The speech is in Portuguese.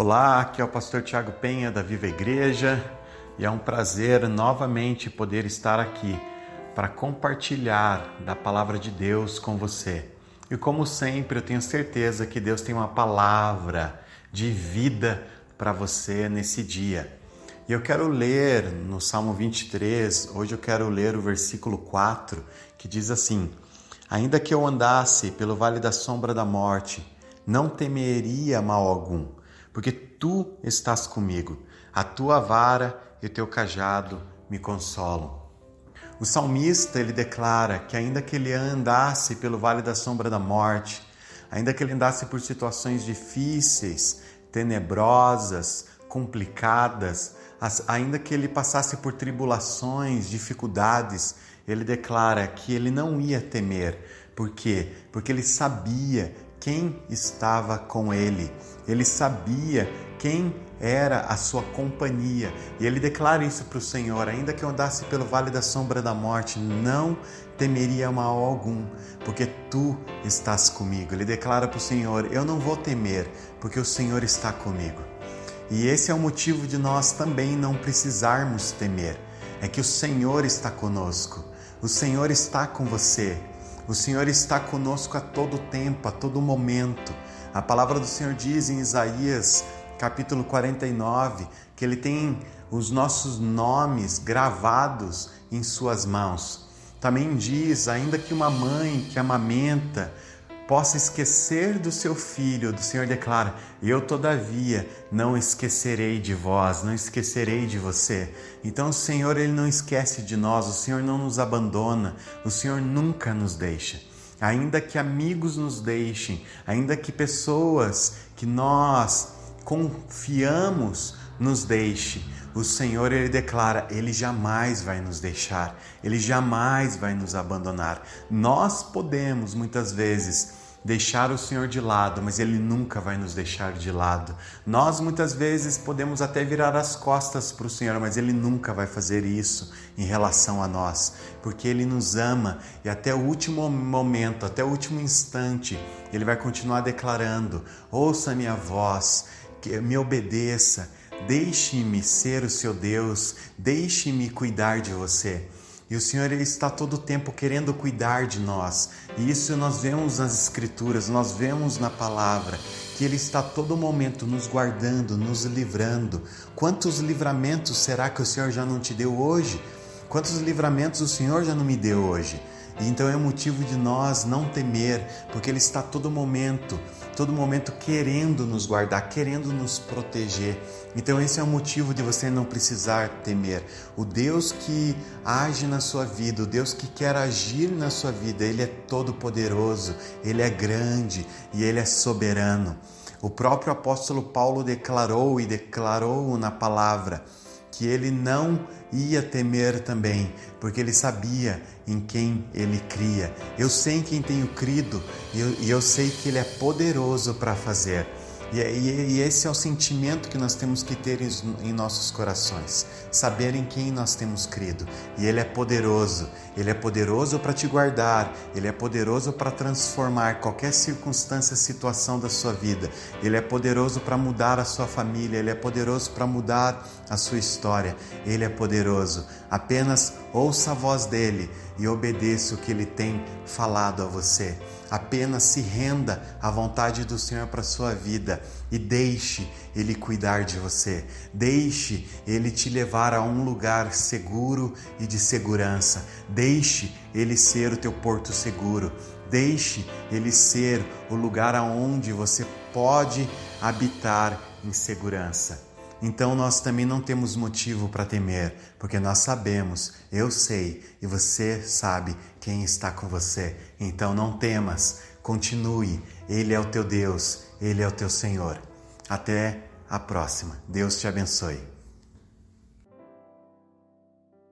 Olá, aqui é o pastor Tiago Penha da Viva Igreja e é um prazer novamente poder estar aqui para compartilhar da palavra de Deus com você. E como sempre, eu tenho certeza que Deus tem uma palavra de vida para você nesse dia. E eu quero ler no Salmo 23, hoje eu quero ler o versículo 4, que diz assim: Ainda que eu andasse pelo vale da sombra da morte, não temeria mal algum porque tu estás comigo. A tua vara e o teu cajado me consolam. O salmista ele declara que ainda que ele andasse pelo vale da sombra da morte, ainda que ele andasse por situações difíceis, tenebrosas, complicadas, ainda que ele passasse por tribulações, dificuldades, ele declara que ele não ia temer. Por quê? Porque ele sabia quem estava com ele. Ele sabia quem era a sua companhia. E ele declara isso para o Senhor: ainda que eu andasse pelo vale da sombra da morte, não temeria mal algum, porque tu estás comigo. Ele declara para o Senhor: eu não vou temer, porque o Senhor está comigo. E esse é o motivo de nós também não precisarmos temer. É que o Senhor está conosco. O Senhor está com você. O Senhor está conosco a todo tempo, a todo momento. A palavra do Senhor diz em Isaías, capítulo 49, que ele tem os nossos nomes gravados em suas mãos. Também diz, ainda que uma mãe que amamenta possa esquecer do seu filho, do Senhor declara: Eu, todavia, não esquecerei de vós, não esquecerei de você. Então, o Senhor, Ele não esquece de nós, o Senhor não nos abandona, o Senhor nunca nos deixa. Ainda que amigos nos deixem, ainda que pessoas que nós confiamos nos deixem, o Senhor ele declara, ele jamais vai nos deixar, ele jamais vai nos abandonar. Nós podemos muitas vezes deixar o Senhor de lado, mas Ele nunca vai nos deixar de lado. Nós muitas vezes podemos até virar as costas para o Senhor, mas Ele nunca vai fazer isso em relação a nós, porque Ele nos ama e até o último momento, até o último instante, Ele vai continuar declarando: ouça minha voz, me obedeça, deixe-me ser o seu Deus, deixe-me cuidar de você. E o Senhor está todo o tempo querendo cuidar de nós. E isso nós vemos nas Escrituras, nós vemos na palavra, que Ele está todo momento nos guardando, nos livrando. Quantos livramentos será que o Senhor já não te deu hoje? Quantos livramentos o Senhor já não me deu hoje? Então é motivo de nós não temer, porque Ele está todo momento, todo momento querendo nos guardar, querendo nos proteger. Então esse é o motivo de você não precisar temer. O Deus que age na sua vida, o Deus que quer agir na sua vida, Ele é todo poderoso, Ele é grande e Ele é soberano. O próprio apóstolo Paulo declarou e declarou na palavra que ele não ia temer também, porque ele sabia em quem ele cria. Eu sei em quem tenho crido e eu, e eu sei que ele é poderoso para fazer. E, e, e, esse é o sentimento que nós temos que ter em, em nossos corações, saber em quem nós temos crido. E Ele é poderoso, Ele é poderoso para te guardar, Ele é poderoso para transformar qualquer circunstância, situação da sua vida. Ele é poderoso para mudar a sua família, Ele é poderoso para mudar a sua história. Ele é poderoso. Apenas ouça a voz dele e obedeça o que ele tem falado a você. Apenas se renda à vontade do Senhor para sua vida e deixe Ele cuidar de você. Deixe Ele te levar a um lugar seguro e de segurança. Deixe Ele ser o teu porto seguro. Deixe Ele ser o lugar aonde você pode habitar em segurança. Então nós também não temos motivo para temer, porque nós sabemos, eu sei e você sabe quem está com você. Então não temas, continue, Ele é o teu Deus, Ele é o teu Senhor. Até a próxima. Deus te abençoe.